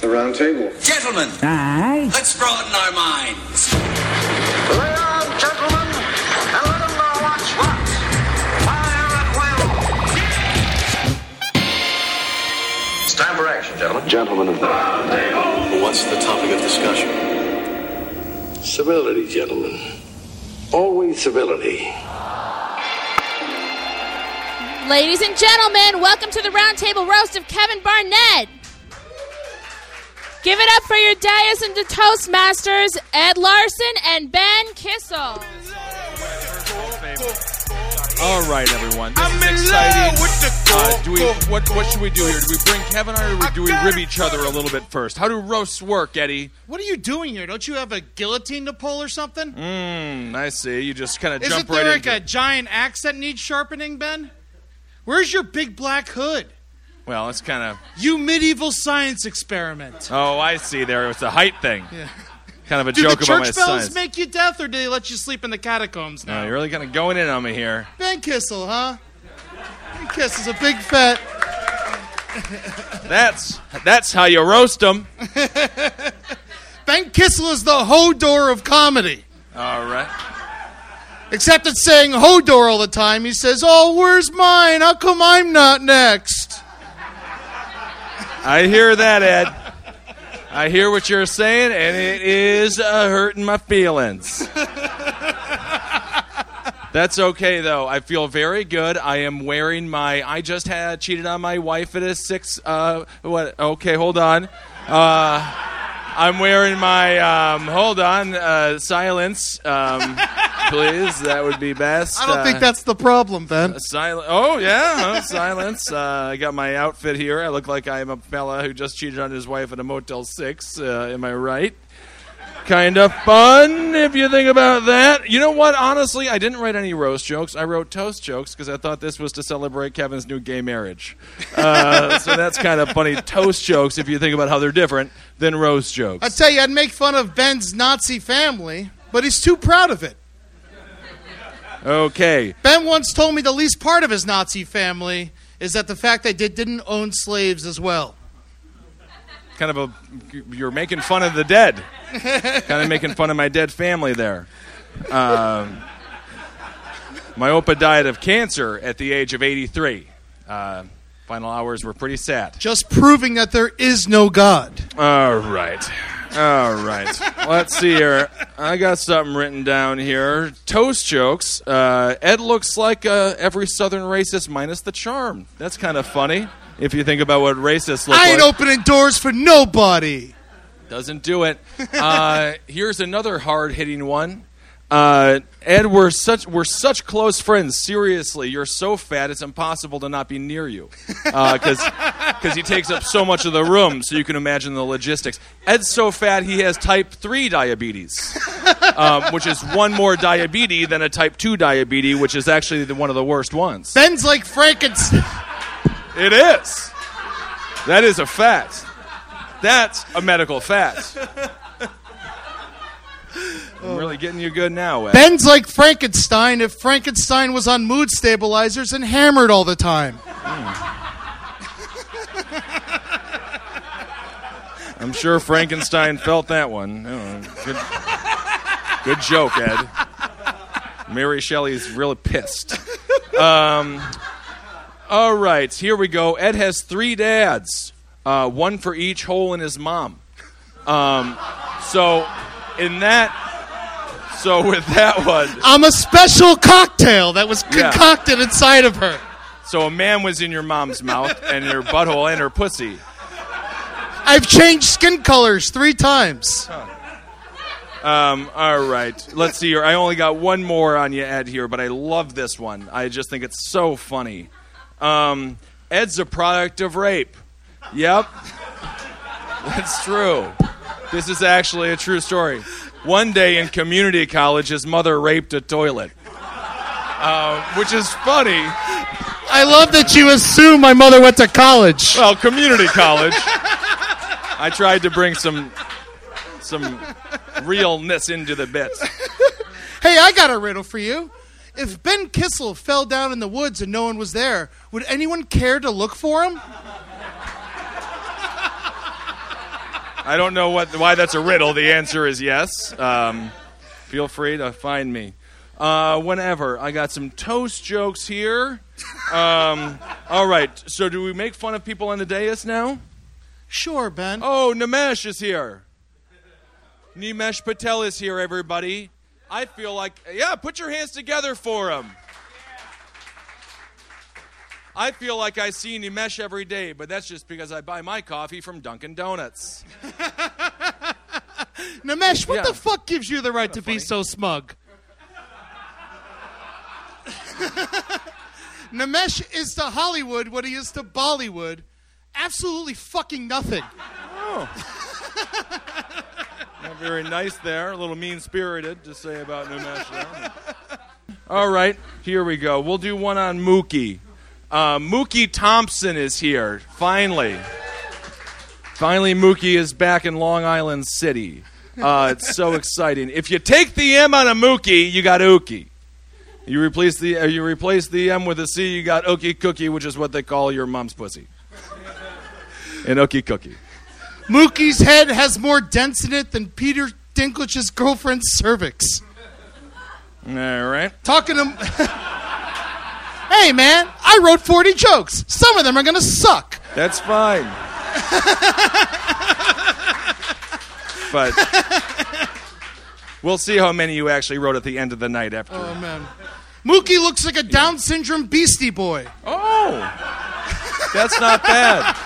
the round table. Gentlemen, Aye. let's broaden our minds. Lay on, gentlemen, and let 'em know what's what. Fire at will. It's time for action, gentlemen. Gentlemen of the What's the topic of discussion? civility, gentlemen. Always civility. Ladies and gentlemen, welcome to the roundtable roast of Kevin Barnett. Give it up for your dais and the Toastmasters, Ed Larson and Ben Kissel. All right, everyone. This is exciting. Uh, do we? What? What should we do here? Do we bring Kevin on, or do we rib each other a little bit first? How do roasts work, Eddie? What are you doing here? Don't you have a guillotine to pull or something? Hmm. I see. You just kind of Isn't jump there right like into. a giant axe that needs sharpening, Ben? Where's your big black hood? Well, it's kind of. You medieval science experiment. Oh, I see. There, it's a height thing. Yeah. Kind of a Do joke the about my church bells make you deaf, or do they let you sleep in the catacombs No, now? you're really kind of going in on me here. ben Kissel, huh? Ben Kissel's a big fat. That's that's how you roast them. Ben Kissel is the Hodor of comedy. All right. Except it's saying Hodor all the time. He says, "Oh, where's mine? How come I'm not next?" I hear that, Ed. I hear what you're saying, and it is uh, hurting my feelings. That's okay, though. I feel very good. I am wearing my. I just had cheated on my wife at a six. Uh, what? Okay, hold on. Uh, I'm wearing my. Um, hold on. Uh, silence, um, please. That would be best. I don't Uh, think that's the problem, Ben. Silent. Oh yeah, oh, silence. Uh, I got my outfit here. I look like I'm a fella who just cheated on his wife at a Motel Six. Uh, am I right? Kind of fun if you think about that. You know what? Honestly, I didn't write any roast jokes. I wrote toast jokes because I thought this was to celebrate Kevin's new gay marriage. Uh, so that's kind of funny. Toast jokes, if you think about how they're different than roast jokes. I tell you, I'd make fun of Ben's Nazi family, but he's too proud of it. Okay. Ben once told me the least part of his Nazi family is that the fact they did, didn't own slaves as well. kind of a you're making fun of the dead kind of making fun of my dead family there um, my opa died of cancer at the age of 83 uh, final hours were pretty sad Just proving that there is no God. all right all right let's see here i got something written down here toast jokes uh, ed looks like uh, every southern racist minus the charm that's kind of funny if you think about what racists look like. I ain't like opening doors for nobody. Doesn't do it. Uh, here's another hard hitting one. Uh, Ed, we're such we're such close friends. Seriously, you're so fat it's impossible to not be near you because because he takes up so much of the room. So you can imagine the logistics. Ed's so fat he has type three diabetes, um, which is one more diabetes than a type two diabetes, which is actually the, one of the worst ones. Ben's like Frankenstein. It is. That is a fact. That's a medical fact. I'm really getting you good now, Ed. Ben's like Frankenstein if Frankenstein was on mood stabilizers and hammered all the time. I'm sure Frankenstein felt that one. Oh, good, good joke, Ed. Mary Shelley's really pissed. Um, all right, here we go. Ed has three dads, uh, one for each hole in his mom. Um, so, in that, so with that one, I'm a special cocktail that was Yeah. concocted inside of her. so a man was in your mom's mouth and your butthole and her pussy. I've changed skin colors three times. Um, all right. Let's see here. I only got one more on you, Ed, here, but I love this one. I just think it's so funny. Um, Ed's a product of rape. Yep. That's true. This is actually a true story. One day in community college, his mother raped a toilet. Uh, which is funny. I love that you assume my mother went to college. Well, community college. I tried to bring some some realness into the bit. Hey, I got a riddle for you. If Ben Kissel fell down in the woods and no one was there, would anyone care to look for him? I don't know what why that's a riddle. The answer is yes. Um, feel free to find me uh, whenever. I got some toast jokes here. Um, all right. So, do we make fun of people on the dais now? Sure, Ben. Oh, Nimesh is here. Nimesh Patel is here, everybody. I feel like, yeah, put your hands together for him. I feel like I see Nimesh every day, but that's just because I buy my coffee from Dunkin' Donuts. Nimesh, what Yeah. the fuck gives you the right to be so smug? Nimesh is to Hollywood what he is to Bollywood. Absolutely fucking nothing. Oh. Not very nice there. A little mean spirited to say about Nimesh. All right, here we go. We'll do one on Mookie. Uh, Mookie Thompson is here, finally. Finally, Mookie is back in Long Island City. Uh, it's so exciting. If you take the M on a Mookie, you got Ookie. You replace the uh, you replace the M with a C, you got Ookie Cookie, which is what they call your mom's pussy. An Ookie Cookie. Mookie's head has more dents in it than Peter Dinklage's girlfriend's cervix. All right. Talking to. hey, man, I wrote 40 jokes. Some of them are going to suck. That's fine. but we'll see how many you actually wrote at the end of the night after. Oh, man. Mookie looks like a Down syndrome beastie boy. Oh, that's not bad.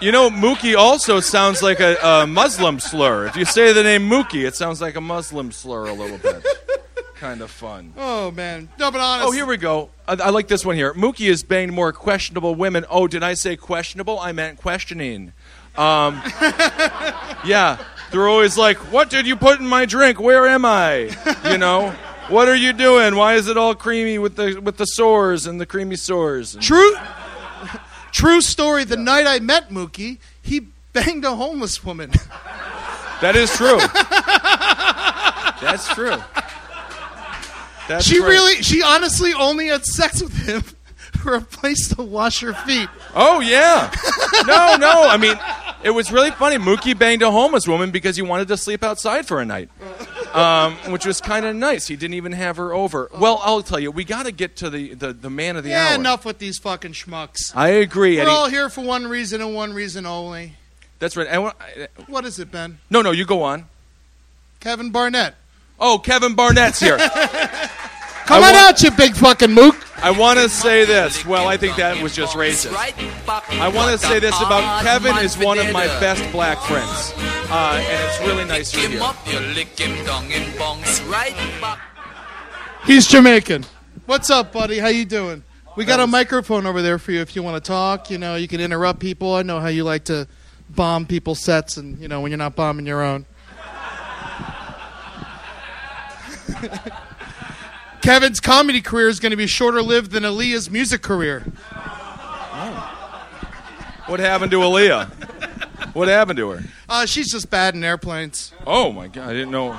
You know, Mookie also sounds like a, a Muslim slur. If you say the name Mookie, it sounds like a Muslim slur a little bit. Kind of fun. Oh, man. No, but honestly. Oh, here we go. I, I like this one here. Mookie has banged more questionable women. Oh, did I say questionable? I meant questioning. Um, yeah, they're always like, "What did you put in my drink? Where am I? You know, what are you doing? Why is it all creamy with the with the sores and the creamy sores?" And- True, true story. The night I met Mookie, he banged a homeless woman. that is true. That's true. That's she right. really, she honestly only had sex with him for a place to wash her feet. Oh yeah. No, no. I mean, it was really funny. Mookie banged a homeless woman because he wanted to sleep outside for a night, um, which was kind of nice. He didn't even have her over. Well, I'll tell you, we got to get to the, the, the man of the Yeah, hour. enough with these fucking schmucks. I agree. We're Eddie. all here for one reason and one reason only. That's right. I wa- I- What is it, Ben? no, no, you go on. Kevin Barnett. Oh, Kevin Barnett's here. Come I on out, you big fucking mook. I want to say this. Well, I think that was just racist. I want to say this about Kevin is one of my best black friends, uh, and it's really nice to hear. He's Jamaican. What's up, buddy? How you doing? We got a microphone over there for you if you want to talk. You know, you can interrupt people. I know how you like to bomb people's sets, and you know when you're not bombing your own. Kevin's comedy career is going to be shorter lived than Aaliyah's music career. What happened to Aaliyah? What happened to her? Uh, she's just bad in airplanes. Oh my god, I didn't know.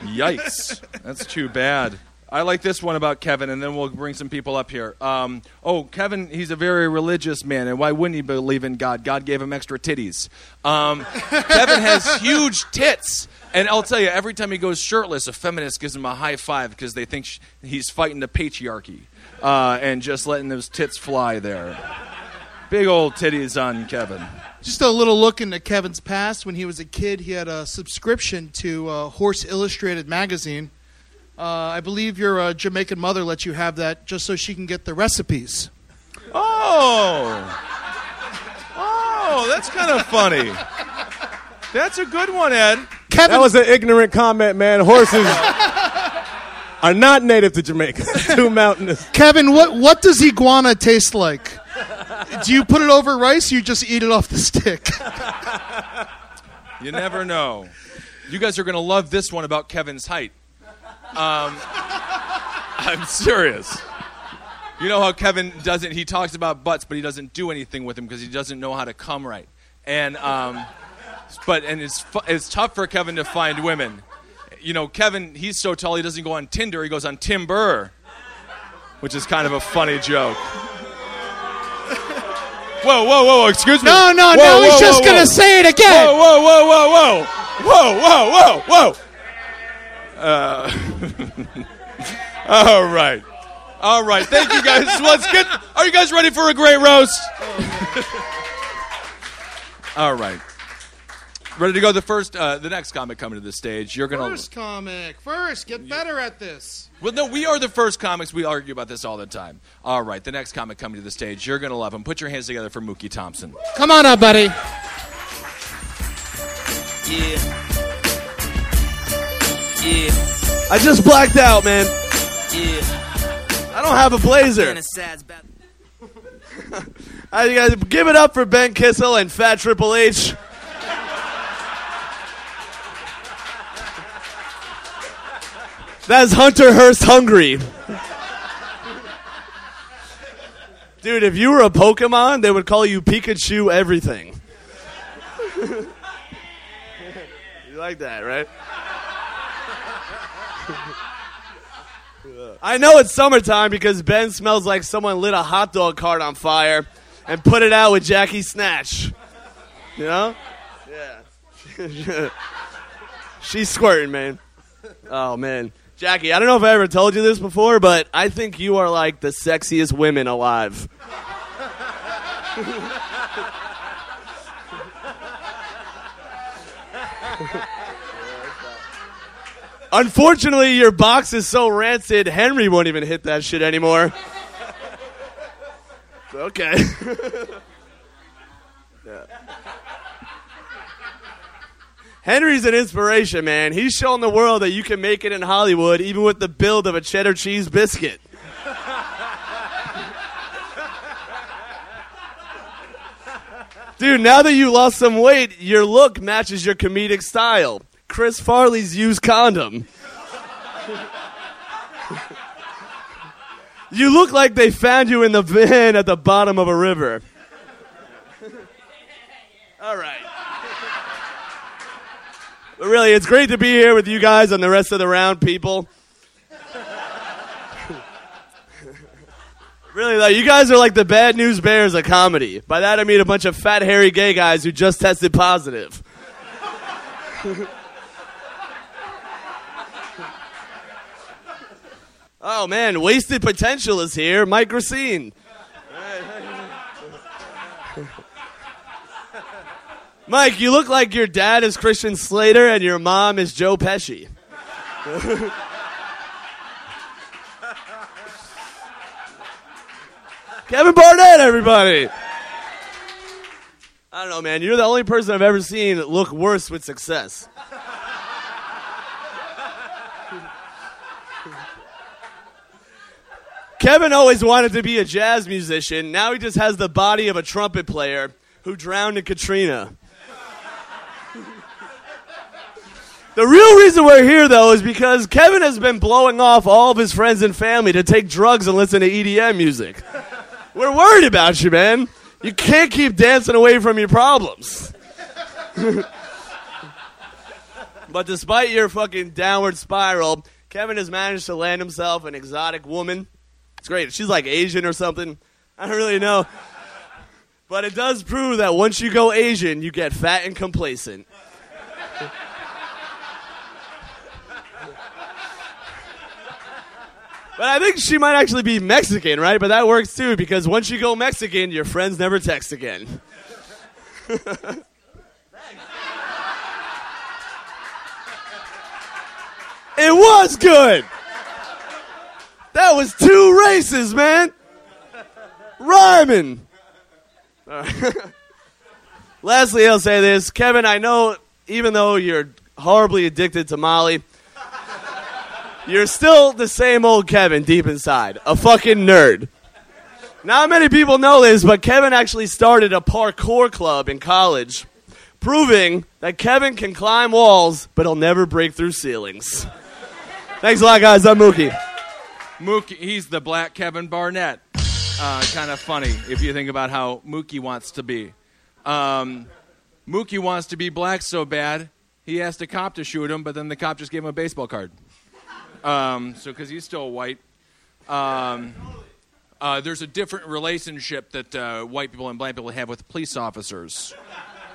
Yikes. That's too bad. I like this one about Kevin, and then we'll bring some people up here. Um, oh, Kevin, he's a very religious man, and why wouldn't he believe in God? God gave him extra titties. Um, Kevin has huge tits, and I'll tell you, every time he goes shirtless, a feminist gives him a high five because they think sh- he's fighting the patriarchy uh, and just letting those tits fly there. Big old titties on Kevin. Just a little look into Kevin's past. When he was a kid, he had a subscription to uh, Horse Illustrated magazine. Uh, I believe your uh, Jamaican mother let you have that just so she can get the recipes. Oh. Oh, that's kind of funny. That's a good one, Ed. Kevin, That was an ignorant comment, man. Horses are not native to Jamaica. Too mountainous. Kevin, what what does iguana taste like? Do you put it over rice? Or you just eat it off the stick. You never know. You guys are going to love this one about Kevin's height. Um, I'm serious. You know how Kevin doesn't, he talks about butts, but he doesn't do anything with them because he doesn't know how to come right. And, um, but, and it's, it's tough for Kevin to find women. You know, Kevin, he's so tall, he doesn't go on Tinder, he goes on Timber, which is kind of a funny joke. Whoa, whoa, whoa! Excuse me. No, no, Whoa, no. whoa, He's whoa, just gonna say it again. Whoa, whoa, whoa, whoa, whoa, whoa, whoa, whoa, whoa. Uh, all right, all right. Thank you guys. Let's get. Are you guys ready for a great roast? all right. Ready to go? The first, uh, the next comic coming to the stage. You're gonna. First comic. First, get better at this. Well, no, we are the first comics. We argue about this all the time. All right, the next comic coming to the stage. You're gonna love him. Put your hands together for Mookie Thompson. Come on up, buddy. Yeah. Yeah. I just blacked out, man. Yeah. I don't have a blazer. And a I, you guys give it up for Ben Kissel and Fat Triple H. That's Hunter Hearst hungry. Dude, if you were a Pokemon, they would call you Pikachu everything. you like that, right? I know it's summertime because Ben smells like someone lit a hot dog cart on fire and put it out with Jackie Snatch. You know? Yeah. She's squirting, man. Oh, man. Jackie, I don't know if I ever told you this before, but I think you are like the sexiest women alive. Unfortunately, your box is so rancid, Henry won't even hit that shit anymore. Okay. Yeah. Henry's an inspiration, man. He's shown the world that you can make it in Hollywood even with the build of a cheddar cheese biscuit. Dude, now that you lost some weight, your look matches your comedic style. Chris Farley's used condom. you look like they found you in the van at the bottom of a river. All right. But really, it's great to be here with you guys and the rest of the round people. really, though, you guys are like the bad news bears of comedy. By that, I mean a bunch of fat, hairy gay guys who just tested positive. oh, man, Wasted Potential is here. Mike Recine. Mike, you look like your dad is Christian Slater and your mom is Joe Pesci. Kevin Barnett, everybody. I don't know, man. You're the only person I've ever seen look worse with success. Kevin always wanted to be a jazz musician. Now he just has the body of a trumpet player who drowned in Katrina. The real reason we're here, though, is because Kevin has been blowing off all of his friends and family to take drugs and listen to EDM music. We're worried about you, man. You can't keep dancing away from your problems. but despite your fucking downward spiral, Kevin has managed to land himself an exotic woman. It's great. She's like Asian or something. I don't really know. But it does prove that once you go Asian, you get fat and complacent. But I think she might actually be Mexican, right? But that works too because once you go Mexican, your friends never text again. it was good. That was two races, man. Rhyming. Lastly, I'll say this. Kevin, I know even though you're horribly addicted to Molly, you're still the same old Kevin deep inside. A fucking nerd. Not many people know this, but Kevin actually started a parkour club in college, proving that Kevin can climb walls, but he'll never break through ceilings. Thanks a lot, guys. I'm Mookie. Mookie, he's the black Kevin Barnett. Uh, kind of funny if you think about how Mookie wants to be. Um, Mookie wants to be black so bad, he asked a cop to shoot him, but then the cop just gave him a baseball card. Um, so, because he's still white. Um, Uh, there's a different relationship that uh, white people and black people have with police officers,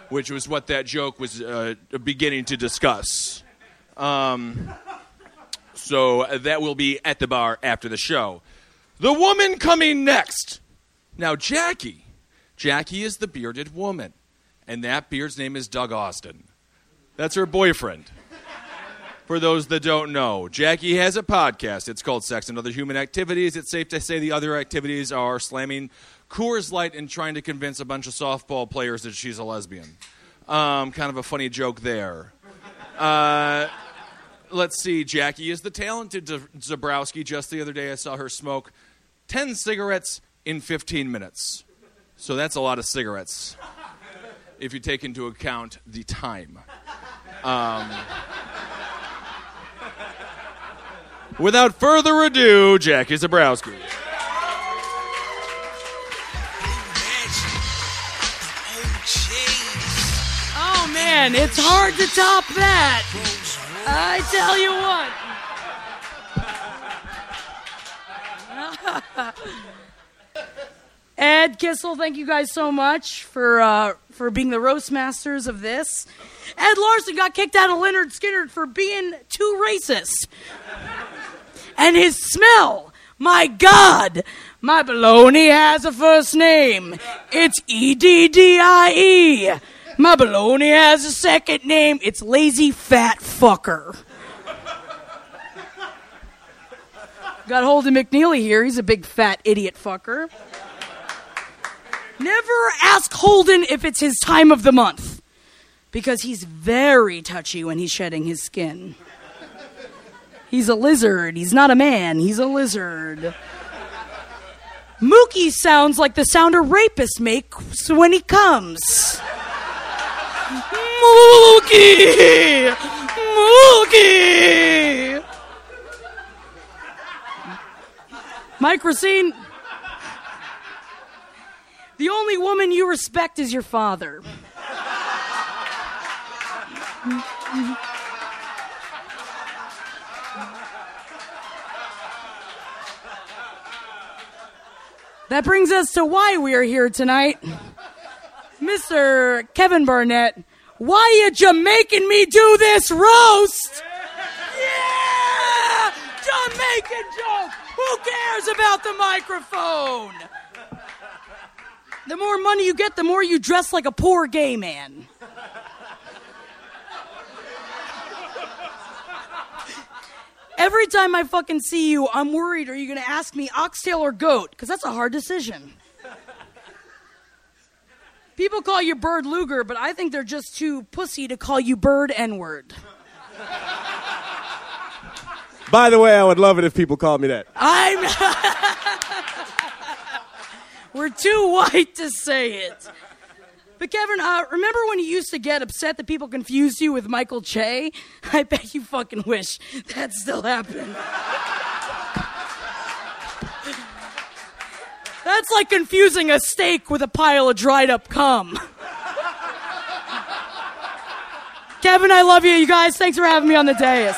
which was what that joke was uh, beginning to discuss. Um, so uh, that will be at the bar after the show. The woman coming next. Now, Jackie. Jackie is the bearded woman, and that beard's name is Doug Austin. That's her boyfriend. For those that don't know, Jackie has a podcast. It's called Sex and Other Human Activities. It's safe to say the other activities are slamming Coors Light and trying to convince a bunch of softball players that she's a lesbian. Um, kind of a funny joke there. Uh, let's see. Jackie is the talented Zebrowski. Just the other day, I saw her smoke 10 cigarettes in 15 minutes. So that's a lot of cigarettes if you take into account the time. Um, without further ado, Jackie Zebrowski. Oh man, it's hard to top that. I tell you what. Ed Kissel, thank you guys so much for uh, for being the roast masters of this. Ed Larson got kicked out of Lynyrd Skynyrd for being too racist. And his smell, my God, my baloney has a first name. It's E D D I E. My baloney has a second name. It's lazy fat fucker. Got Holden McNeely here. He's a big fat idiot fucker. Never ask Holden if it's his time of the month because he's very touchy when he's shedding his skin. He's a lizard. He's not a man. He's a lizard. Mookie sounds like the sound a rapist makes when he comes. Mookie! Mookie! Mike Recine, the only woman you respect is your father. That brings us to why we are here tonight. Mr. Kevin Barnett, why are you Jamaican me do this roast? Yeah! Jamaican joke! Who cares about the microphone? The more money you get, the more you dress like a poor gay man. Every time I fucking see you, I'm worried are you gonna ask me oxtail or goat? Because that's a hard decision. People call you Bird Luger, but I think they're just too pussy to call you Bird N word. By the way, I would love it if people called me that. I'm. We're too white to say it. But Kevin, uh, remember when you used to get upset that people confused you with Michael Che? I bet you fucking wish that still happened. That's like confusing a steak with a pile of dried up cum. Kevin, I love you. You guys, thanks for having me on the dais.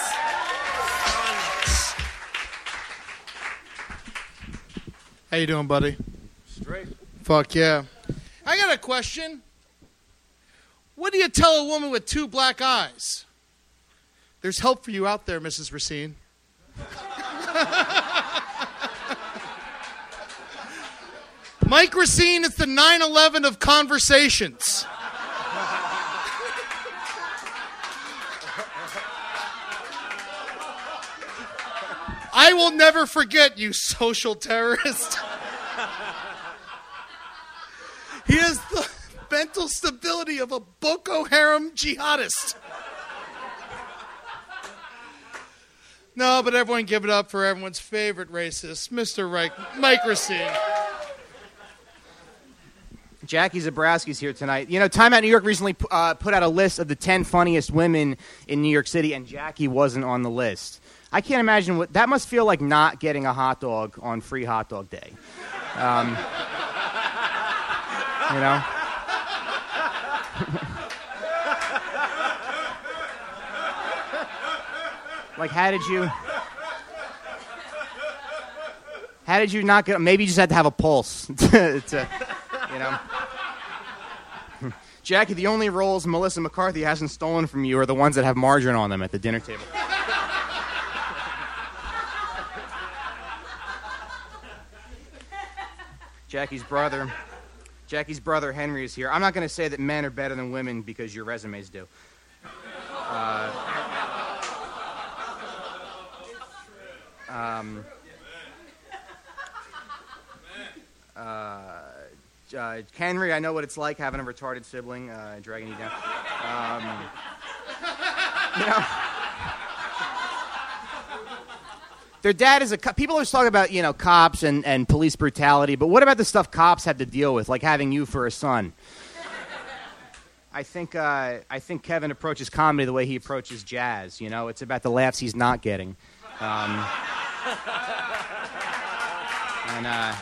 How you doing, buddy? Straight. Fuck yeah. I got a question. What do you tell a woman with two black eyes? There's help for you out there, Mrs. Recine. Mike Recine is the 9 11 of conversations. I will never forget you, social terrorist. he has the mental stability of a Boko Haram jihadist. No, but everyone give it up for everyone's favorite racist, Mr. Reich, Mike Recine. Jackie Zebrowski's here tonight. You know, Time Out New York recently uh, put out a list of the 10 funniest women in New York City, and Jackie wasn't on the list. I can't imagine what that must feel like not getting a hot dog on Free Hot Dog Day. Um, you know? Like, how did you. How did you not get? Maybe you just had to have a pulse. to, to- you know. Jackie, the only rolls Melissa McCarthy hasn't stolen from you are the ones that have margarine on them at the dinner table. Jackie's brother, Jackie's brother Henry is here. I'm not going to say that men are better than women because your resumes do. Uh, um, uh, uh, Henry, I know what it's like having a retarded sibling uh, dragging you down. Um, you know, their dad is a co- people always talk about you know cops and, and police brutality, but what about the stuff cops had to deal with, like having you for a son? I think uh, I think Kevin approaches comedy the way he approaches jazz. You know, it's about the laughs he's not getting. Um, and uh,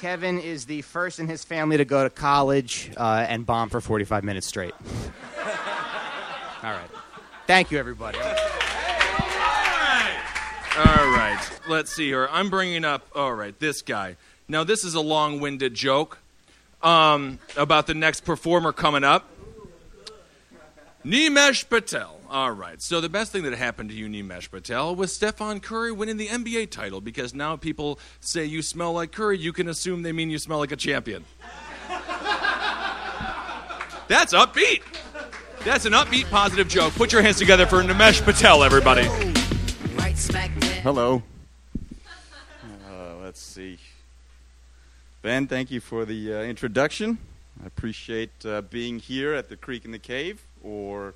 Kevin is the first in his family to go to college uh, and bomb for 45 minutes straight. All right. Thank you, everybody. All right. Let's see here. I'm bringing up, all right, this guy. Now, this is a long winded joke um, about the next performer coming up. Nimesh Patel. All right. So, the best thing that happened to you, Nimesh Patel, was Stefan Curry winning the NBA title because now people say you smell like Curry, you can assume they mean you smell like a champion. That's upbeat. That's an upbeat, positive joke. Put your hands together for Nimesh Patel, everybody. Hello. Uh, let's see. Ben, thank you for the uh, introduction. I appreciate uh, being here at the Creek and the Cave, or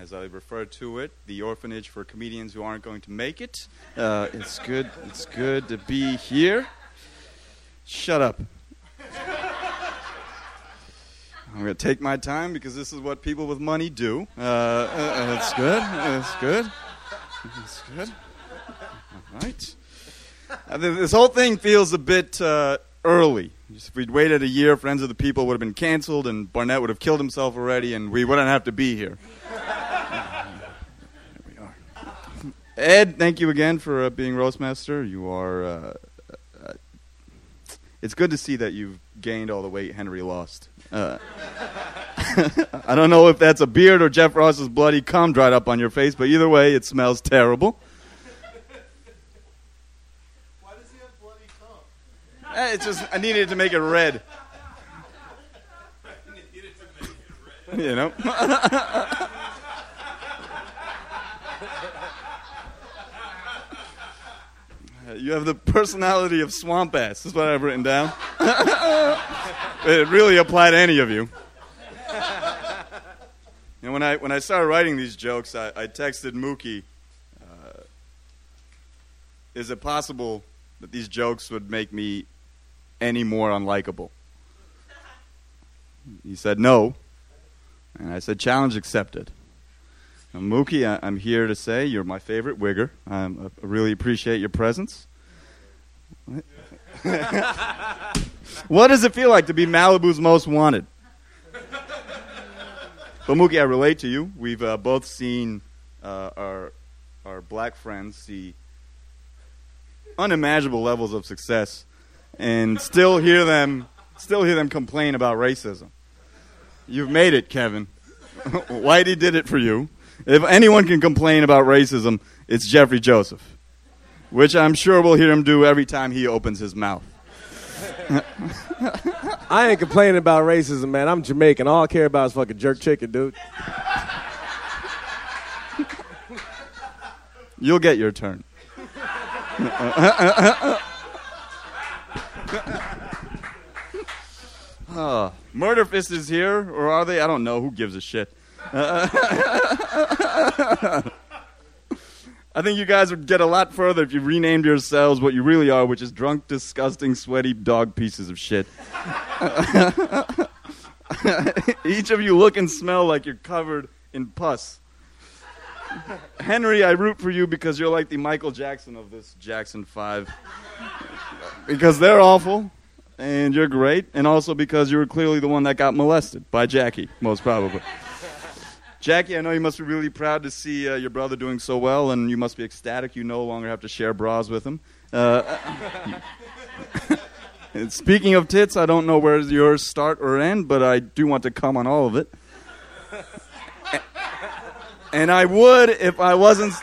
as I refer to it, the orphanage for comedians who aren't going to make it. Uh, it's good. It's good to be here. Shut up. I'm going to take my time because this is what people with money do. Uh, uh, that's good. That's good. That's good. All right. Uh, this whole thing feels a bit uh, early. Just if we'd waited a year, Friends of the People would have been canceled, and Barnett would have killed himself already, and we wouldn't have to be. Here we are. Ed, thank you again for uh, being roastmaster. You are. Uh, uh, it's good to see that you've gained all the weight Henry lost. Uh, I don't know if that's a beard or Jeff Ross's bloody cum dried up on your face, but either way, it smells terrible. Why does he have bloody cum? Eh, It's just I needed to make it red. you know. You have the personality of swamp ass. Is what I've written down. it really applied to any of you. Know, when I when I started writing these jokes, I, I texted Mookie. Uh, is it possible that these jokes would make me any more unlikable? He said no, and I said challenge accepted. Now, Mookie, I, I'm here to say you're my favorite wigger. Um, I really appreciate your presence. What? does it feel like to be Malibu's most wanted? But Mookie, I relate to you. We've uh, both seen uh, our our black friends see unimaginable levels of success, and still hear them still hear them complain about racism. You've made it, Kevin. Whitey did it for you. If anyone can complain about racism, it's Jeffrey Joseph, which I'm sure we'll hear him do every time he opens his mouth. I ain't complaining about racism, man. I'm Jamaican. All I care about is fucking jerk chicken, dude. You'll get your turn. oh, Murder Fist is here, or are they? I don't know. Who gives a shit? I think you guys would get a lot further if you renamed yourselves what you really are, which is drunk, disgusting, sweaty dog pieces of shit. Each of you look and smell like you're covered in pus. Henry, I root for you because you're like the Michael Jackson of this Jackson 5. because they're awful, and you're great, and also because you were clearly the one that got molested by Jackie, most probably. Jackie, I know you must be really proud to see uh, your brother doing so well, and you must be ecstatic you no longer have to share bras with him. Uh, speaking of tits, I don't know where yours start or end, but I do want to come on all of it. And I would if I wasn't.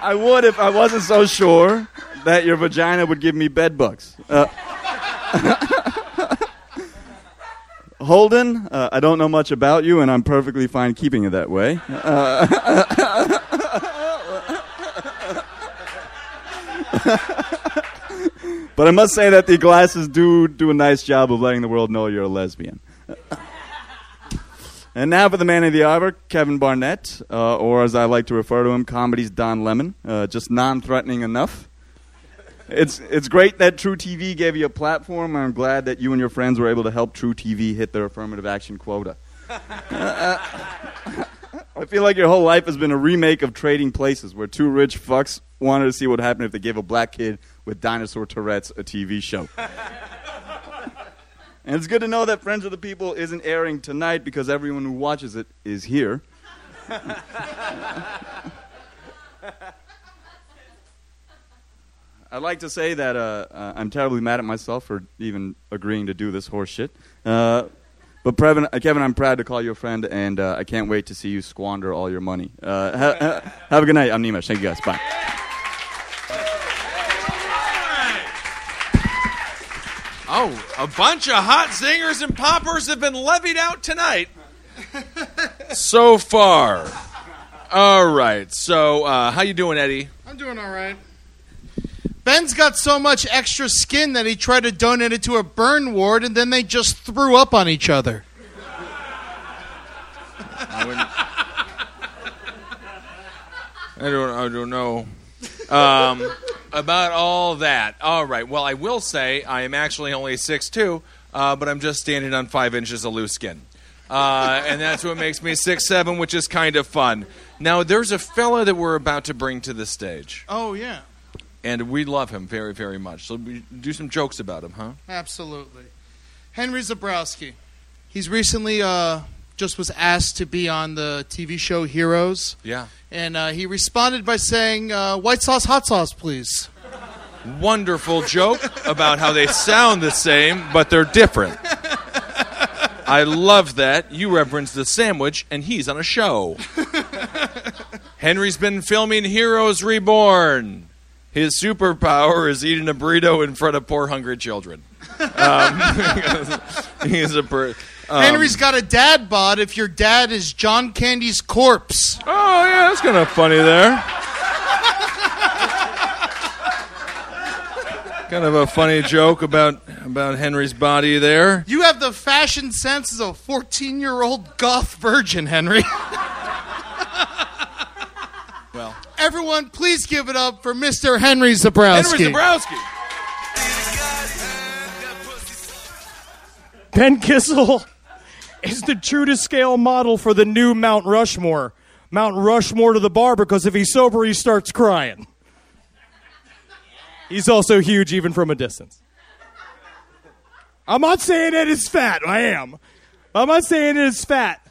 I would if I wasn't so sure that your vagina would give me bed bugs. Uh, Holden, uh, I don't know much about you, and I'm perfectly fine keeping it that way. Uh, but I must say that the glasses do do a nice job of letting the world know you're a lesbian. And now for the man of the hour, Kevin Barnett, uh, or as I like to refer to him, comedy's Don Lemon. Uh, just non-threatening enough. It's it's great that truTV gave you a platform. I'm glad that you and your friends were able to help truTV hit their affirmative action quota. Uh, I feel like your whole life has been a remake of Trading Places, where two rich fucks wanted to see what happened if they gave a black kid with dinosaur Tourette's a TV show. And it's good to know that Friends of the People isn't airing tonight because everyone who watches it is here. I'd like to say that uh, uh, I'm terribly mad at myself for even agreeing to do this horse shit. Uh, but Previn, uh, Kevin, I'm proud to call you a friend, and uh, I can't wait to see you squander all your money. Uh, ha- ha- have a good night. I'm Nimesh. Thank you guys. Bye. Oh, a bunch of hot zingers and poppers have been levied out tonight. so far. All right. So, uh, how you doing, Eddie? I'm doing all right. Ben's got so much extra skin that he tried to donate it to a burn ward, and then they just threw up on each other. I, wouldn't- I don't. I don't know. Um, about all that. All right. Well, I will say I am actually only six two, uh, but I'm just standing on five inches of loose skin, uh, and that's what makes me six seven, which is kind of fun. Now, there's a fella that we're about to bring to the stage, Oh, yeah. And we love him very, very much. So we do some jokes about him, huh? Absolutely. Henry Zebrowski. He's recently uh, just was asked to be on the TV show Heroes, Yeah. and uh, he responded by saying, uh, "White sauce, hot sauce, please." wonderful joke about how they sound the same, but they're different. I love that. You reference the sandwich, and he's on a show. Henry's been filming Heroes Reborn. His superpower is eating a burrito in front of poor, hungry children. Um, he's a per- um, Henry's got a dad bod. If your dad is John Candy's corpse. Oh yeah, that's kind of funny there. kind of a funny joke about about Henry's body there. You have the fashion sense as a 14 year old goth virgin, Henry. Well, Everyone, please give it up for Mr. Henry Zebrowski. Henry Zebrowski. Ben Kissel is the true to scale model for the new Mount Rushmore. Mount Rushmore to the bar because if he's sober, he starts crying. He's also huge even from a distance. I'm not saying that it is fat. I am. I'm not saying it is fat.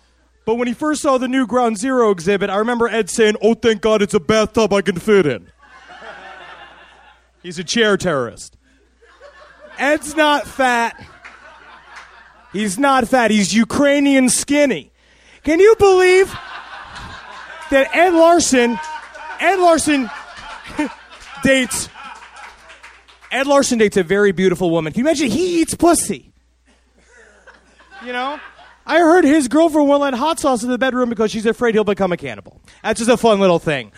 But when he first saw the new Ground Zero exhibit, I remember Ed saying, Oh, thank God it's a bathtub I can fit in. He's a chair terrorist. Ed's not fat. He's not fat. He's Ukrainian skinny. Can you believe that Ed Larson, Ed Larson dates, Ed Larson dates a very beautiful woman. Can you imagine he eats pussy? You know? I heard his girlfriend won't let hot sauce in the bedroom because she's afraid he'll become a cannibal. That's just a fun little thing.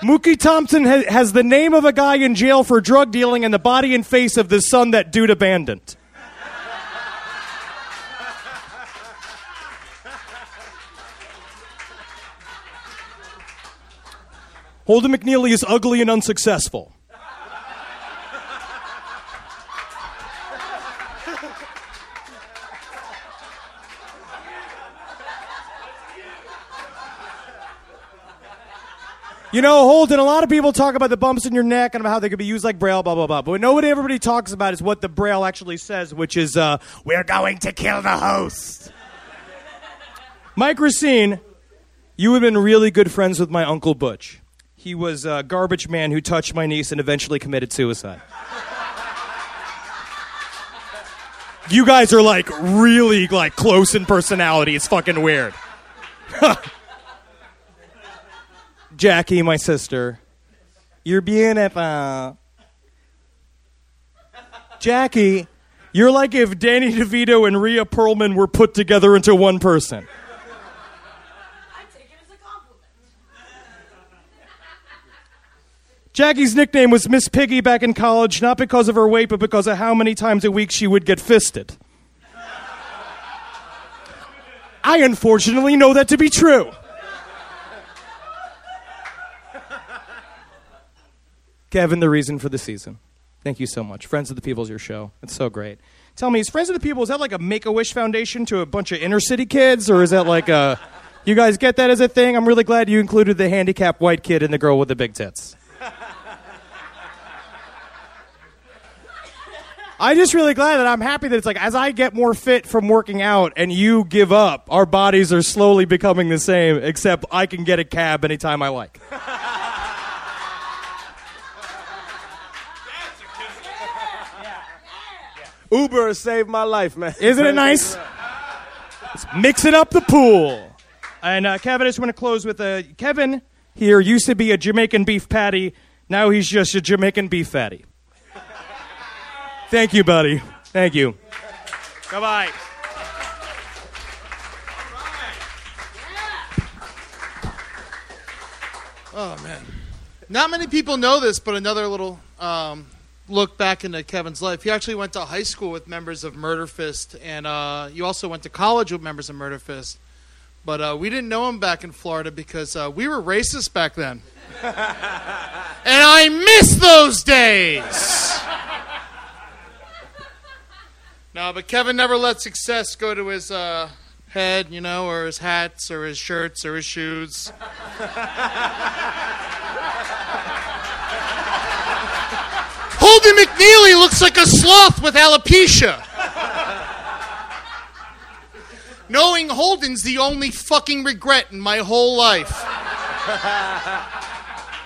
Mookie Thompson ha- has the name of a guy in jail for drug dealing and the body and face of the son that dude abandoned. Holden McNeely is ugly and unsuccessful. You know, Holden, a lot of people talk about the bumps in your neck and about how they could be used like braille, blah, blah, blah. But what nobody everybody talks about is what the braille actually says, which is, uh, we're going to kill the host. Mike Recine You have been really good friends with my Uncle Butch. He was a garbage man who touched my niece and eventually committed suicide. You guys are like really like close in personality. It's fucking weird. Jackie, my sister, you're beautiful. Jackie, you're like if Danny DeVito and Rhea Perlman were put together into one person. Jackie's nickname was Miss Piggy back in college, not because of her weight, but because of how many times a week she would get fisted. I unfortunately know that to be true. Kevin, the reason for the season. Thank you so much. Friends of the People's your show. It's so great. Tell me, is Friends of the People, is that like a Make a Wish Foundation to a bunch of inner city kids? Or is that like a. You guys get that as a thing? I'm really glad you included the handicapped white kid and the girl with the big tits. I'm just really glad that I'm happy that it's like as I get more fit from working out and you give up, our bodies are slowly becoming the same, except I can get a cab anytime I like. Uber saved my life, man. Isn't it nice? It's mixing up the pool. And uh, Kevin, I just want to close with a Kevin here used to be a Jamaican beef patty. Now he's just a Jamaican beef fatty. Thank you, buddy. Thank you. Bye bye. Oh man, not many people know this, but another little um, look back into Kevin's life. He actually went to high school with members of Murder Fist, and uh, you also went to college with members of Murder Fist. But uh, we didn't know him back in Florida because uh, we were racist back then, and I miss those days. No, but Kevin never let success go to his uh, head, you know, or his hats, or his shirts, or his shoes. Holden McNeely looks like a sloth with alopecia. Knowing Holden's the only fucking regret in my whole life.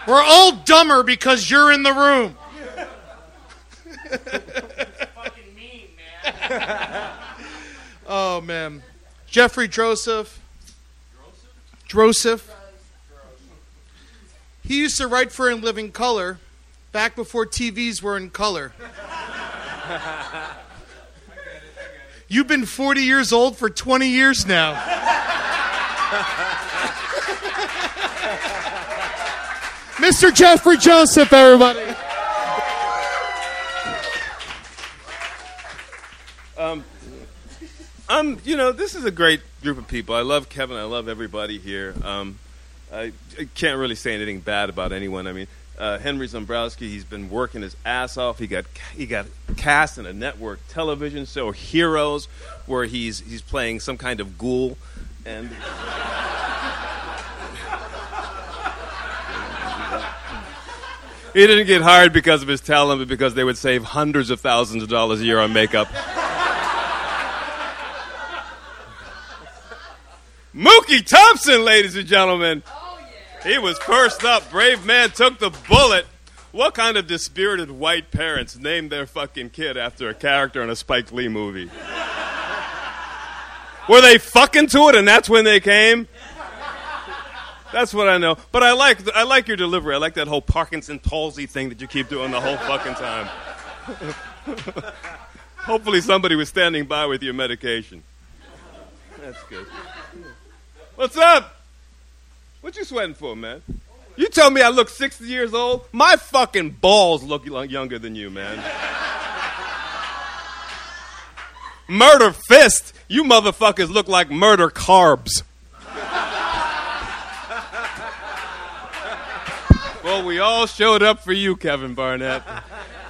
We're all dumber because you're in the room. oh man, Jeffrey Joseph. Joseph. He used to write for In Living Color, back before TVs were in color. You've been 40 years old for 20 years now. Mr. Jeffrey Joseph, everybody. Um, um, you know, this is a great group of people. I love Kevin. I love everybody here. Um, I, I can't really say anything bad about anyone. I mean, uh, Henry Zebrowski, he's been working his ass off. He got he got cast in a network television show, Heroes, where he's he's playing some kind of ghoul, and. He didn't get hired because of his talent, but because they would save hundreds of thousands of dollars a year on makeup. Mookie Thompson, ladies and gentlemen. He was first up. Brave man took the bullet. What kind of dispirited white parents named their fucking kid after a character in a Spike Lee movie? Were they fucking to it and that's when they came? That's what I know. But I like I like your delivery. I like that whole Parkinson palsy thing that you keep doing the whole fucking time. Hopefully somebody was standing by with your medication. That's good. What's up? What you sweating for, man? You tell me I look 60 years old? My fucking balls look younger than you, man. murder fist. You motherfuckers look like murder carbs. well, we all showed up for you, Kevin Barnett.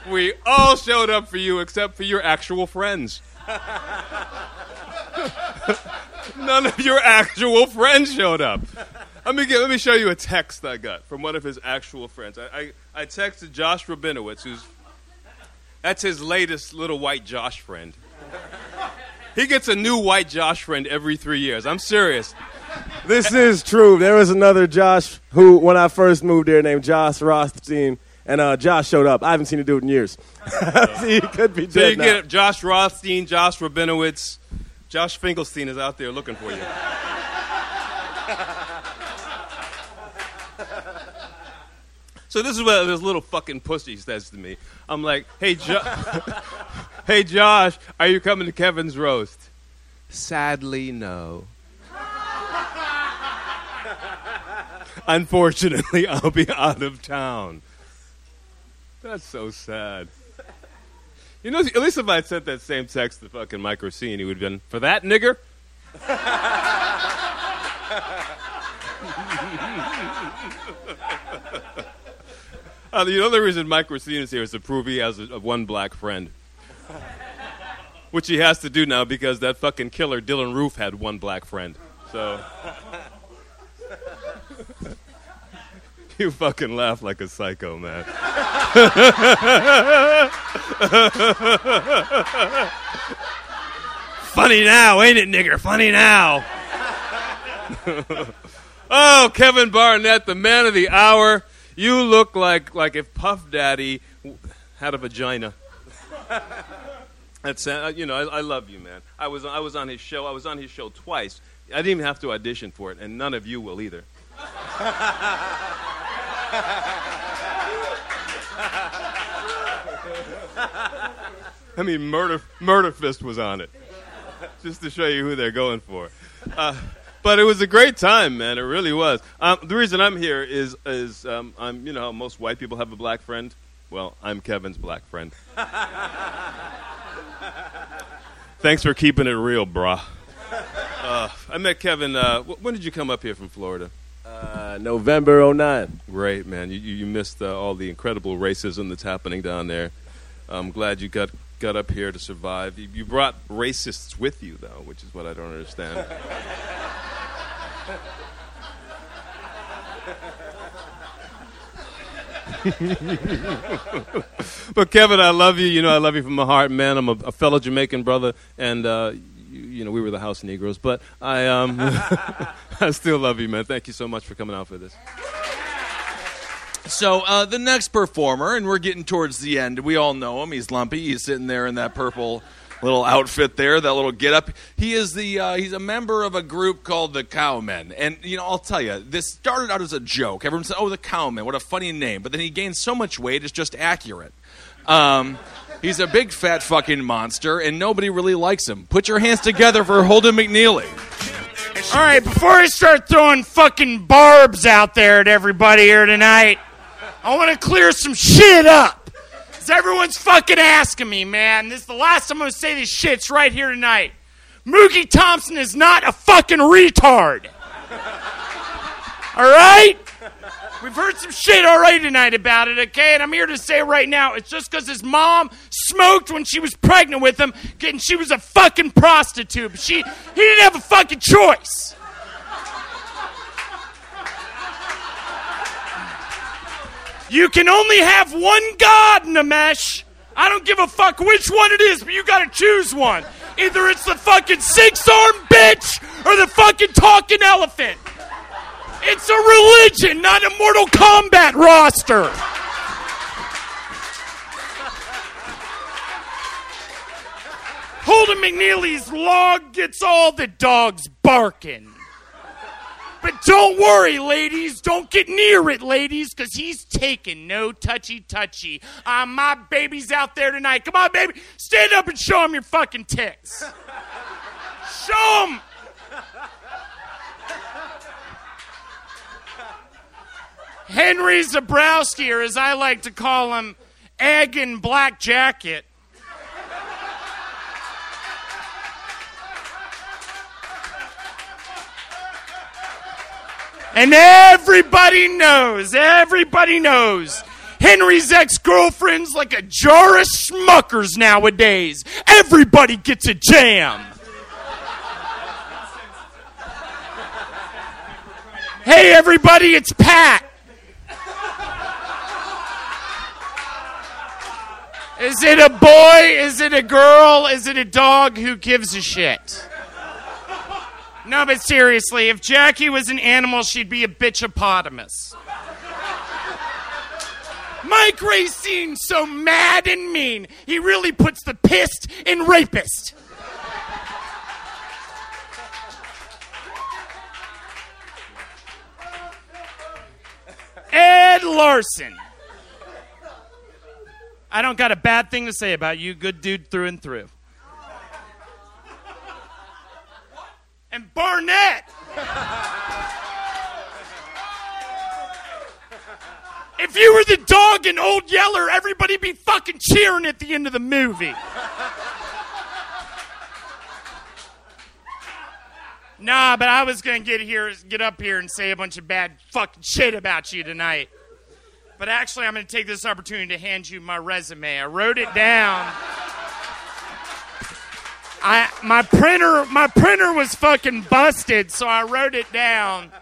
We all showed up for you except for your actual friends. None of your actual friends showed up. Let me get, let me show you a text I got from one of his actual friends. I, I, I texted Josh Rabinowitz, who's that's his latest little white Josh friend. He gets a new white Josh friend every three years. I'm serious. This is true. There was another Josh who, when I first moved there, named Josh Rothstein, and uh, Josh showed up. I haven't seen do it in years. he could be So you now. get Josh Rothstein, Josh Rabinowitz, Josh Finkelstein is out there looking for you. So this is what this little fucking pussy says to me. I'm like, hey, jo- hey, Josh, are you coming to Kevin's roast? Sadly, no. Unfortunately, I'll be out of town. That's so sad. You know, at least if I had sent that same text to fucking Mike Rossini, he would have been, for that nigger? Uh, the other reason Mike Rossini is here is to prove he has a, a one black friend. Which he has to do now because that fucking killer Dylann Roof had one black friend. So. you fucking laugh like a psycho, man. Funny now, ain't it, nigger? Funny now. oh, Kevin Barnett, the man of the hour. You look like like if Puff Daddy had a vagina. That's uh, you know I, I love you, man. I was I was on his show. I was on his show twice. I didn't even have to audition for it, and none of you will either. I mean, Murder Murder Fist was on it, just to show you who they're going for. Uh, but it was a great time, man. It really was. Um, the reason I'm here is is um, I'm you know how most white people have a black friend. Well, I'm Kevin's black friend. Thanks for keeping it real, brah. Uh, I met Kevin. Uh, wh- when did you come up here from Florida? Uh, November 09. Great, man. You, you you missed uh, all the incredible racism that's happening down there. I'm glad you got got up here to survive. You, you brought racists with you, though, which is what I don't understand. but Kevin, I love you. You know, I love you from my heart, man. I'm a, a fellow Jamaican brother, and uh, you, you know, we were the House Negroes, but I um, I still love you, man. Thank you so much for coming out for this. So uh, the next performer, and we're getting towards the end. We all know him. He's lumpy. He's sitting there in that purple little outfit there, that little get up. He is the uh, he's a member of a group called the Cowmen, and you know I'll tell you, this started out as a joke. Everyone said, "Oh, the Cowmen, what a funny name!" But then he gained so much weight, it's just accurate. Um, he's a big fat fucking monster, and nobody really likes him. Put your hands together for Holden McNeely. All right, before I start throwing fucking barbs out there at everybody here tonight, I want to clear some shit up. Because everyone's fucking asking me, man. This is the last time I'm going to say this shit's right here tonight. Mookie Thompson is not a fucking retard. All right? We've heard some shit already tonight about it, okay? And I'm here to say right now, it's just because his mom smoked when she was pregnant with him, and she was a fucking prostitute. She, he didn't have a fucking choice. You can only have one God, Nimesh. I don't give a fuck which one it is, but you gotta choose one. Either it's the fucking six armed bitch or the fucking talking elephant. It's a religion, not a Mortal Kombat roster. Holden McNeely's log gets all the dogs barking. But don't worry, ladies. Don't get near it, ladies, because he's taking no touchy touchy. Uh, my baby's out there tonight. Come on, baby. Stand up and show him your fucking tits. Show him. Henry Zebrowski, or as I like to call him, Egg and Black Jacket. And everybody knows, everybody knows. Henry's ex girlfriend's like a jar of schmuckers nowadays. Everybody gets a jam. Hey, everybody, it's Pat. Is it a boy? Is it a girl? Is it a dog? Who gives a shit? No, but seriously, if Jackie was an animal, she'd be a bitchopotamus. Mike Recine, so mad and mean, he really puts the pissed in rapist. Ed Larson. I don't got a bad thing to say about you. Good dude through and through. And Barnett. If you were the dog in Old Yeller, everybody'd be fucking cheering at the end of the movie. Nah, but I was gonna get here, get up here, and say a bunch of bad fucking shit about you tonight. But actually, I'm gonna take this opportunity to hand you my resume. I wrote it down. I my printer my printer was fucking busted, so I wrote it down.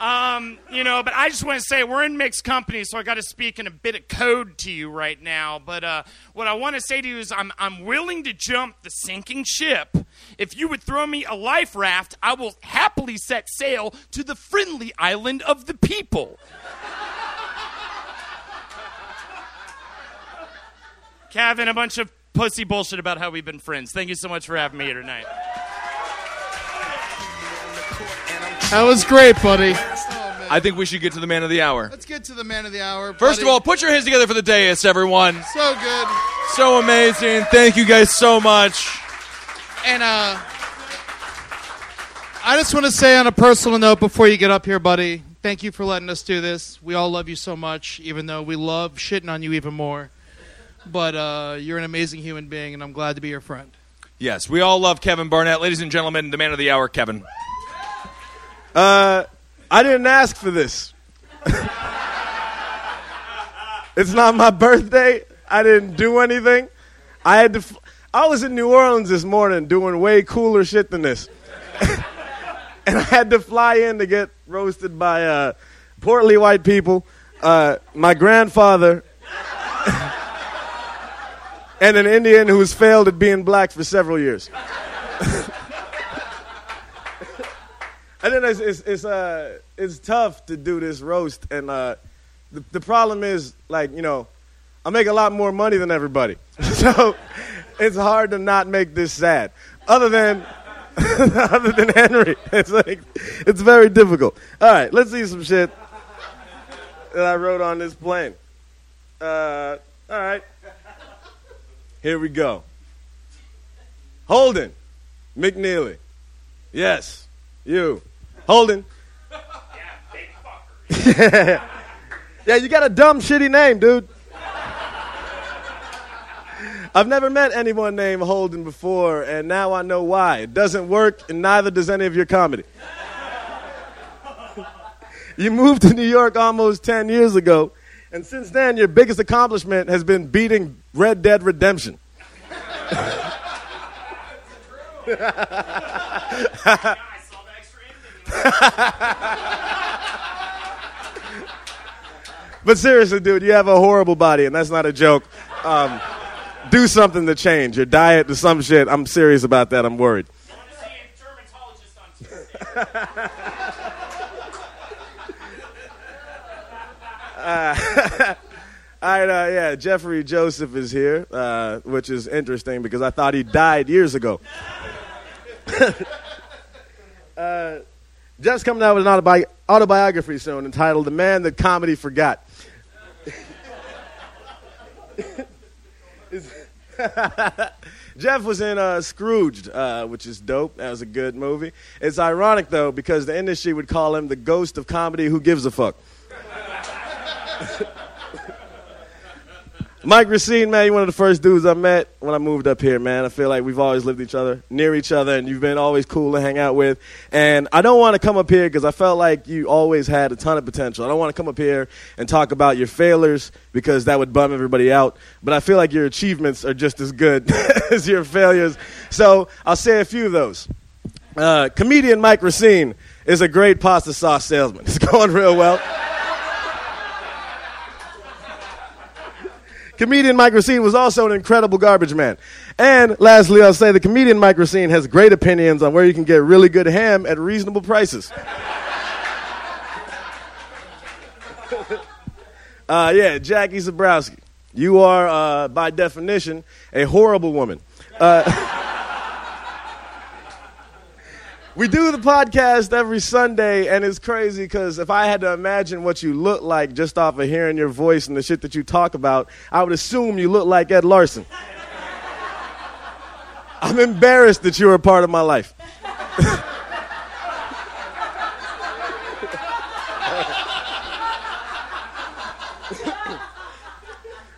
Um, you know, but I just want to say we're in mixed company, so I got to speak in a bit of code to you right now. But uh, what I want to say to you is, I'm I'm willing to jump the sinking ship. If you would throw me a life raft, I will happily set sail to the friendly island of the people. Kevin, a bunch of pussy bullshit about how we've been friends. Thank you so much for having me here tonight. That was great, buddy. I think we should get to the man of the hour. Let's get to the man of the hour. First buddy. of all, put your hands together for the dais, everyone. so good. So amazing. Thank you guys so much. And uh, I just want to say on a personal note before you get up here, buddy, thank you for letting us do this. We all love you so much, even though we love shitting on you even more. But uh, you're an amazing human being, and I'm glad to be your friend. Yes, we all love Kevin Barnett. Ladies and gentlemen, the man of the hour, Kevin. Uh, I didn't ask for this. it's not my birthday. I didn't do anything. I had to. F- I was in New Orleans this morning doing way cooler shit than this, and I had to fly in to get roasted by uh, portly white people. Uh, my grandfather. And an Indian who's failed at being black for several years. And then it's it's it's, uh, it's tough to do this roast, and uh, the the problem is like you know, I make a lot more money than everybody, so it's hard to not make this sad. Other than other than Henry, it's like it's very difficult. All right, let's see some shit that I wrote on this plane. Uh, all right, here we go. Holden McNeely, yes, you. Holden. yeah, yeah, you got a dumb, shitty name, dude. I've never met anyone named Holden before, and now I know why. It doesn't work, and neither does any of your comedy. you moved to New York almost 10 years ago, and since then, your biggest accomplishment has been beating Red Dead Redemption. but seriously, dude, you have a horrible body, and that's not a joke. Um, do something to change your diet to some shit. I'm serious about that. I'm worried. Uh, all right, uh, yeah, Jeffrey Joseph is here, uh, which is interesting because I thought he died years ago. uh, Jeff's coming out with an autobi- autobiography soon entitled The Man That Comedy Forgot. Jeff was in uh, Scrooged, uh, which is dope. That was a good movie. It's ironic, though, because the industry would call him the ghost of comedy who gives a fuck. Mike Recine, man, you're one of the first dudes I met when I moved up here, man. I feel like we've always lived each other, near each other, and you've been always cool to hang out with. And I don't want to come up here because I felt like you always had a ton of potential. I don't want to come up here and talk about your failures because that would bum everybody out. But I feel like your achievements are just as good as your failures. So I'll say a few of those. Uh, comedian Mike Recine is a great pasta sauce salesman. It's going real well. Comedian Mike Recine was also an incredible garbage man. And lastly, I'll say the comedian Mike Recine has great opinions on where you can get really good ham at reasonable prices. uh, yeah, Jackie Zebrowski. You are, uh, by definition, a horrible woman. Uh, we do the podcast every Sunday, and it's crazy because if I had to imagine what you look like just off of hearing your voice and the shit that you talk about, I would assume you look like Ed Larson. I'm embarrassed that you're a part of my life.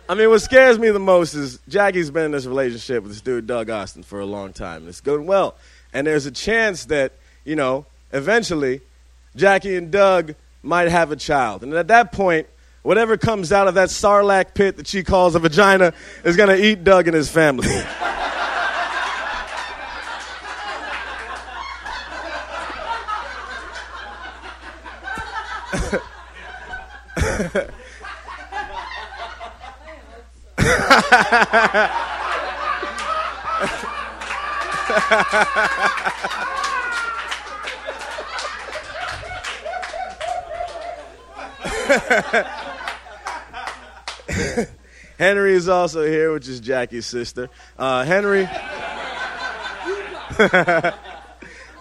I mean, what scares me the most is Jackie's been in this relationship with this dude, Doug Austin, for a long time, and it's going well. And there's a chance that, you know, eventually Jackie and Doug might have a child. And at that point, whatever comes out of that sarlacc pit that she calls a vagina is going to eat Doug and his family. Henry is also here, which is Jackie's sister. Uh, Henry.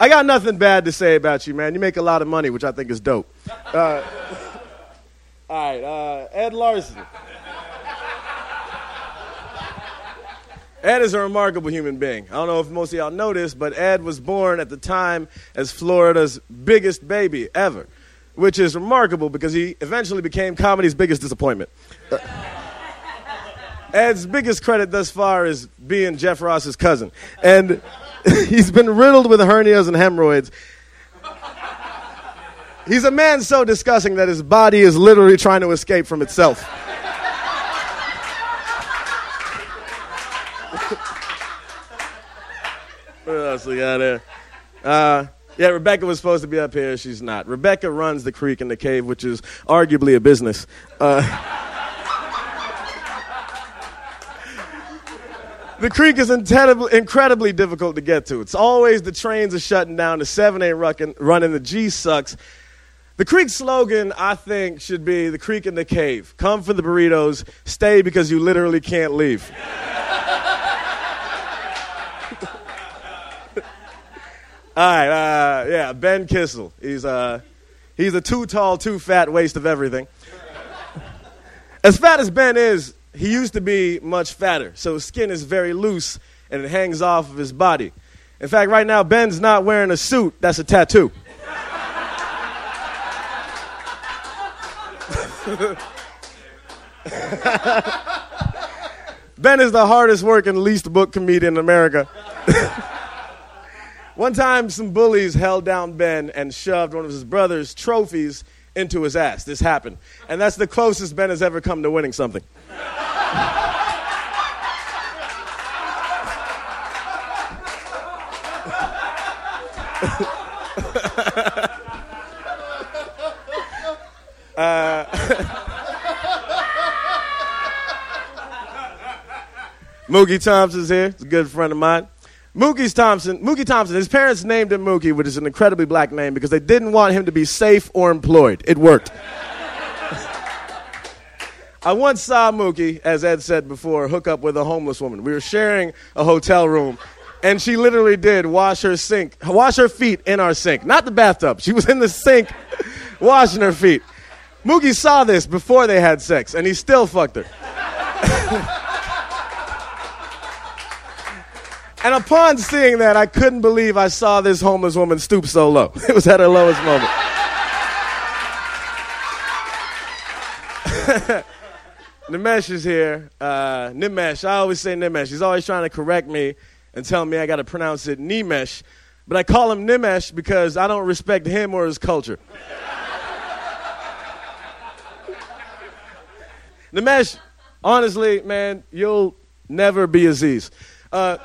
I got nothing bad to say about you, man. You make a lot of money, which I think is dope. Uh, all right, uh, Ed Larson. Ed is a remarkable human being. I don't know if most of y'all know this, but Ed was born at the time as Florida's biggest baby ever, which is remarkable because he eventually became comedy's biggest disappointment. Uh, Ed's biggest credit thus far is being Jeff Ross's cousin. And he's been riddled with hernias and hemorrhoids. He's a man so disgusting that his body is literally trying to escape from itself. What else we got there? Uh, yeah, Rebecca was supposed to be up here. She's not. Rebecca runs the Creek and the Cave, which is arguably a business. Uh, the creek is incredibly, difficult to get to. It's always the trains are shutting down, the 7 ain't ruckin- running, the G sucks. The creek slogan, I think, should be the Creek and the Cave. Come for the burritos, stay because you literally can't leave. All right, uh, yeah, Ben Kissel. He's, uh, he's a too tall, too fat waste of everything. As fat as Ben is, he used to be much fatter, so his skin is very loose and it hangs off of his body. In fact, right now, Ben's not wearing a suit, that's a tattoo. ben is the hardest working, least booked comedian in America. One time, some bullies held down Ben and shoved one of his brother's trophies into his ass. This happened. And that's the closest Ben has ever come to winning something. uh, Mookie Thompson's here. He's a good friend of mine. Mookie's Thompson, Mookie Thompson, his parents named him Mookie, which is an incredibly black name because they didn't want him to be safe or employed. It worked. I once saw Mookie, as Ed said before, hook up with a homeless woman. We were sharing a hotel room, and she literally did wash her sink, wash her feet in our sink, not the bathtub. She was in the sink washing her feet. Mookie saw this before they had sex, and he still fucked her. And upon seeing that, I couldn't believe I saw this homeless woman stoop so low. It was at her lowest moment. Nimesh is here. Uh, Nimesh, I always say Nimesh. He's always trying to correct me and tell me I got to pronounce it Nimesh. But I call him Nimesh because I don't respect him or his culture. Nimesh, honestly, man, you'll never be Aziz. Uh,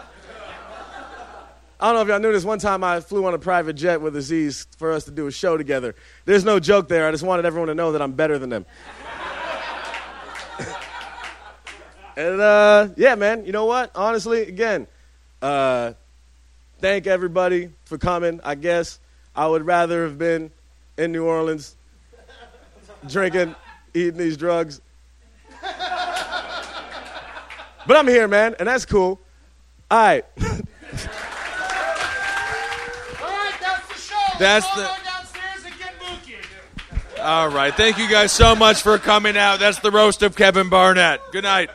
I don't know if y'all knew this. One time I flew on a private jet with Aziz for us to do a show together. There's no joke there. I just wanted everyone to know that I'm better than them. And uh, yeah, man, you know what? Honestly, again, uh, thank everybody for coming. I guess I would rather have been in New Orleans drinking, eating these drugs. But I'm here, man, and that's cool. All right. That's the. All right. Thank you guys so much for coming out. That's the roast of Kevin Barnett. Good night.